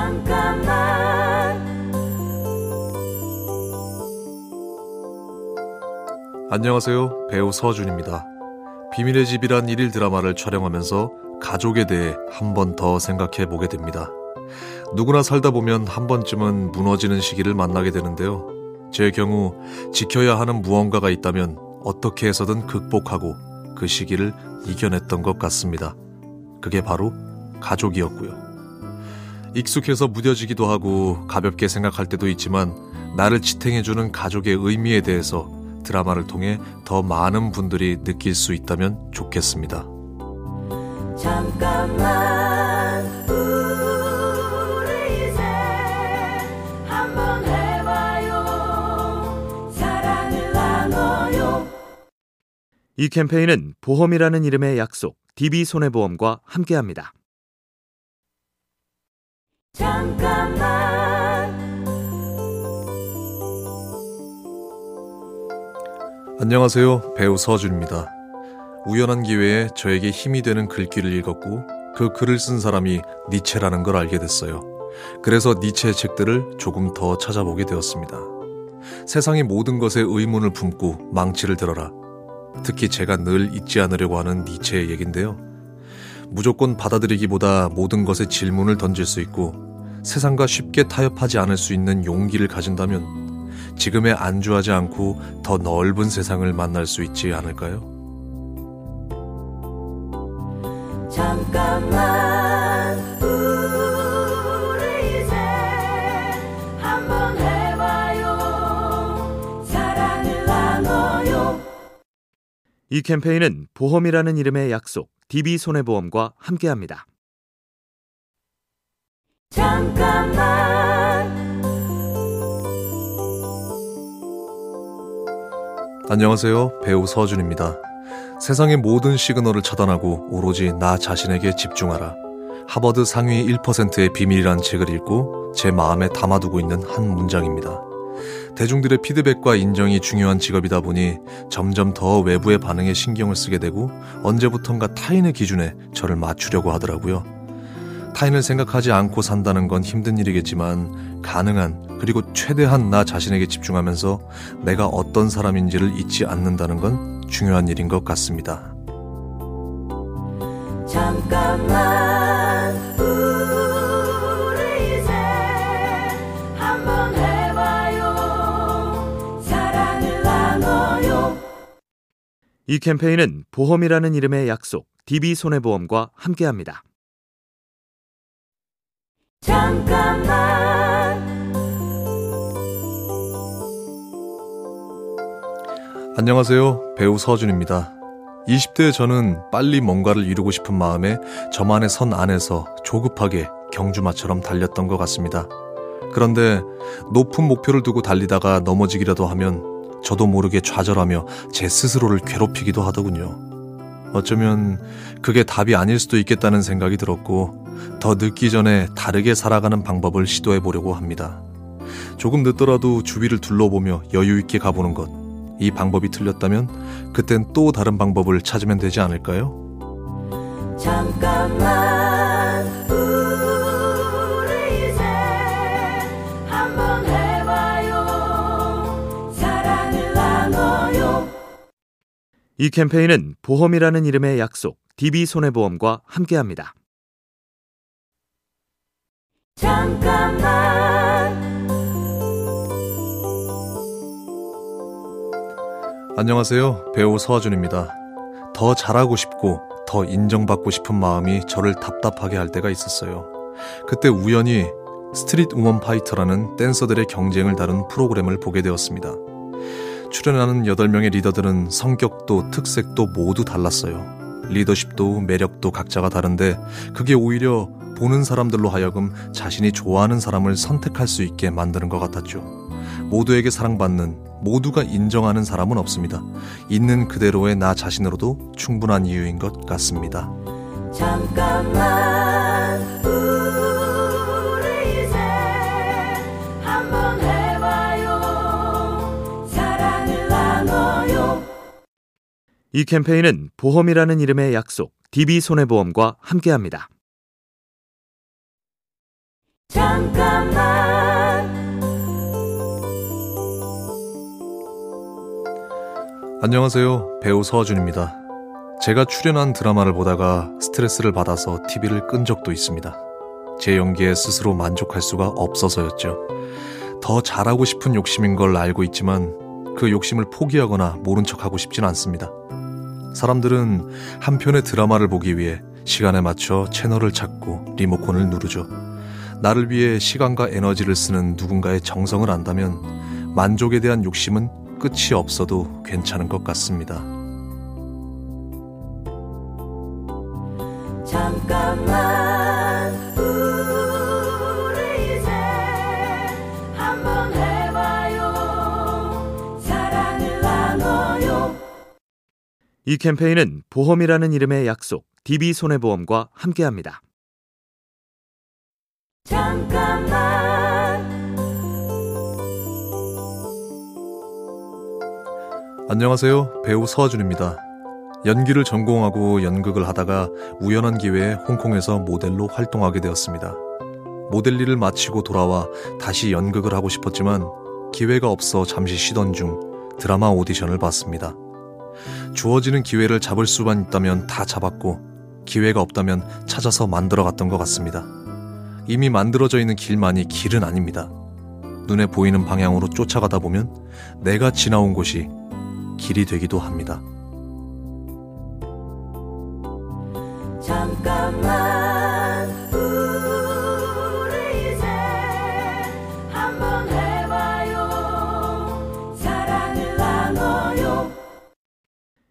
잠깐만 안녕하세요. 배우 서준입니다. 비밀의 집이란 일일 드라마를 촬영하면서 가족에 대해 한 번 더 생각해 보게 됩니다. 누구나 살다 보면 한 번쯤은 무너지는 시기를 만나게 되는데요. 제 경우 지켜야 하는 무언가가 있다면 어떻게 해서든 극복하고 그 시기를 이겨냈던 것 같습니다. 그게 바로 가족이었고요. 익숙해서 무뎌지기도 하고 가볍게 생각할 때도 있지만 나를 지탱해주는 가족의 의미에 대해서 드라마를 통해 더 많은 분들이 느낄 수 있다면 좋겠습니다. 잠깐만 우리 이제 한번 해봐요 사랑을 나눠요 이 캠페인은 보험이라는 이름의 약속, DB손해보험과 함께합니다. 잠깐만 안녕하세요. 배우 서준입니다. 우연한 기회에 저에게 힘이 되는 글귀를 읽었고 그 글을 쓴 사람이 니체라는 걸 알게 됐어요. 그래서 니체의 책들을 조금 더 찾아보게 되었습니다. 세상의 모든 것에 의문을 품고 망치를 들어라. 특히 제가 늘 잊지 않으려고 하는 니체의 얘긴데요. 무조건 받아들이기보다 모든 것에 질문을 던질 수 있고 세상과 쉽게 타협하지 않을 수 있는 용기를 가진다면 지금에 안주하지 않고 더 넓은 세상을 만날 수 있지 않을까요? 잠깐만 우리 이제 한번 해봐요 사랑을 나눠요 이 캠페인은 보험이라는 이름의 약속, DB손해보험과 함께합니다. 잠깐만 안녕하세요. 배우 서준입니다. 세상의 모든 시그널을 차단하고 오로지 나 자신에게 집중하라. 하버드 상위 1%의 비밀이란 책을 읽고 제 마음에 담아두고 있는 한 문장입니다. 대중들의 피드백과 인정이 중요한 직업이다 보니 점점 더 외부의 반응에 신경을 쓰게 되고 언제부턴가 타인의 기준에 저를 맞추려고 하더라고요. 타인을 생각하지 않고 산다는 건 힘든 일이겠지만 가능한 그리고 최대한 나 자신에게 집중하면서 내가 어떤 사람인지를 잊지 않는다는 건 중요한 일인 것 같습니다. 잠깐만 우리 이제 한번 해봐요 사랑을 나눠요 이 캠페인은 보험이라는 이름의 약속, DB손해보험과 함께합니다. 잠깐만 안녕하세요. 배우 서준입니다. 20대 저는 빨리 뭔가를 이루고 싶은 마음에 저만의 선 안에서 조급하게 경주마처럼 달렸던 것 같습니다. 그런데 높은 목표를 두고 달리다가 넘어지기라도 하면 저도 모르게 좌절하며 제 스스로를 괴롭히기도 하더군요. 어쩌면 그게 답이 아닐 수도 있겠다는 생각이 들었고 더 늦기 전에 다르게 살아가는 방법을 시도해 보려고 합니다. 조금 늦더라도 주위를 둘러보며 여유 있게 가보는 것. 이 방법이 틀렸다면 그땐 또 다른 방법을 찾으면 되지 않을까요? 잠깐만 이 캠페인은 보험이라는 이름의 약속, DB손해보험과 함께합니다. 잠깐만 안녕하세요. 배우 서하준입니다. 더 잘하고 싶고 더 인정받고 싶은 마음이 저를 답답하게 할 때가 있었어요. 그때 우연히 스트릿 우먼 파이터라는 댄서들의 경쟁을 다룬 프로그램을 보게 되었습니다. 출연하는 8명의 리더들은 성격도 특색도 모두 달랐어요. 리더십도 매력도 각자가 다른데 그게 오히려 보는 사람들로 하여금 자신이 좋아하는 사람을 선택할 수 있게 만드는 것 같았죠. 모두에게 사랑받는 모두가 인정하는 사람은 없습니다. 있는 그대로의 나 자신으로도 충분한 이유인 것 같습니다. 잠깐만 이 캠페인은 보험이라는 이름의 약속, DB손해보험과 함께합니다. 잠깐만 안녕하세요. 배우 서준입니다. 제가 출연한 드라마를 보다가 스트레스를 받아서 TV를 끈 적도 있습니다. 제 연기에 스스로 만족할 수가 없어서였죠. 더 잘하고 싶은 욕심인 걸 알고 있지만 그 욕심을 포기하거나 모른 척 하고 싶진 않습니다. 사람들은 한 편의 드라마를 보기 위해 시간에 맞춰 채널을 찾고 리모컨을 누르죠. 나를 위해 시간과 에너지를 쓰는 누군가의 정성을 안다면 만족에 대한 욕심은 끝이 없어도 괜찮은 것 같습니다. 잠깐만 이 캠페인은 보험이라는 이름의 약속, DB손해보험과 함께합니다. 잠깐만 안녕하세요. 배우 서준입니다. 연기를 전공하고 연극을 하다가 우연한 기회에 홍콩에서 모델로 활동하게 되었습니다. 모델 일을 마치고 돌아와 다시 연극을 하고 싶었지만 기회가 없어 잠시 쉬던 중 드라마 오디션을 봤습니다. 주어지는 기회를 잡을 수만 있다면 다 잡았고 기회가 없다면 찾아서 만들어 갔던 것 같습니다. 이미 만들어져 있는 길만이 길은 아닙니다. 눈에 보이는 방향으로 쫓아가다 보면 내가 지나온 곳이 길이 되기도 합니다. 잠깐만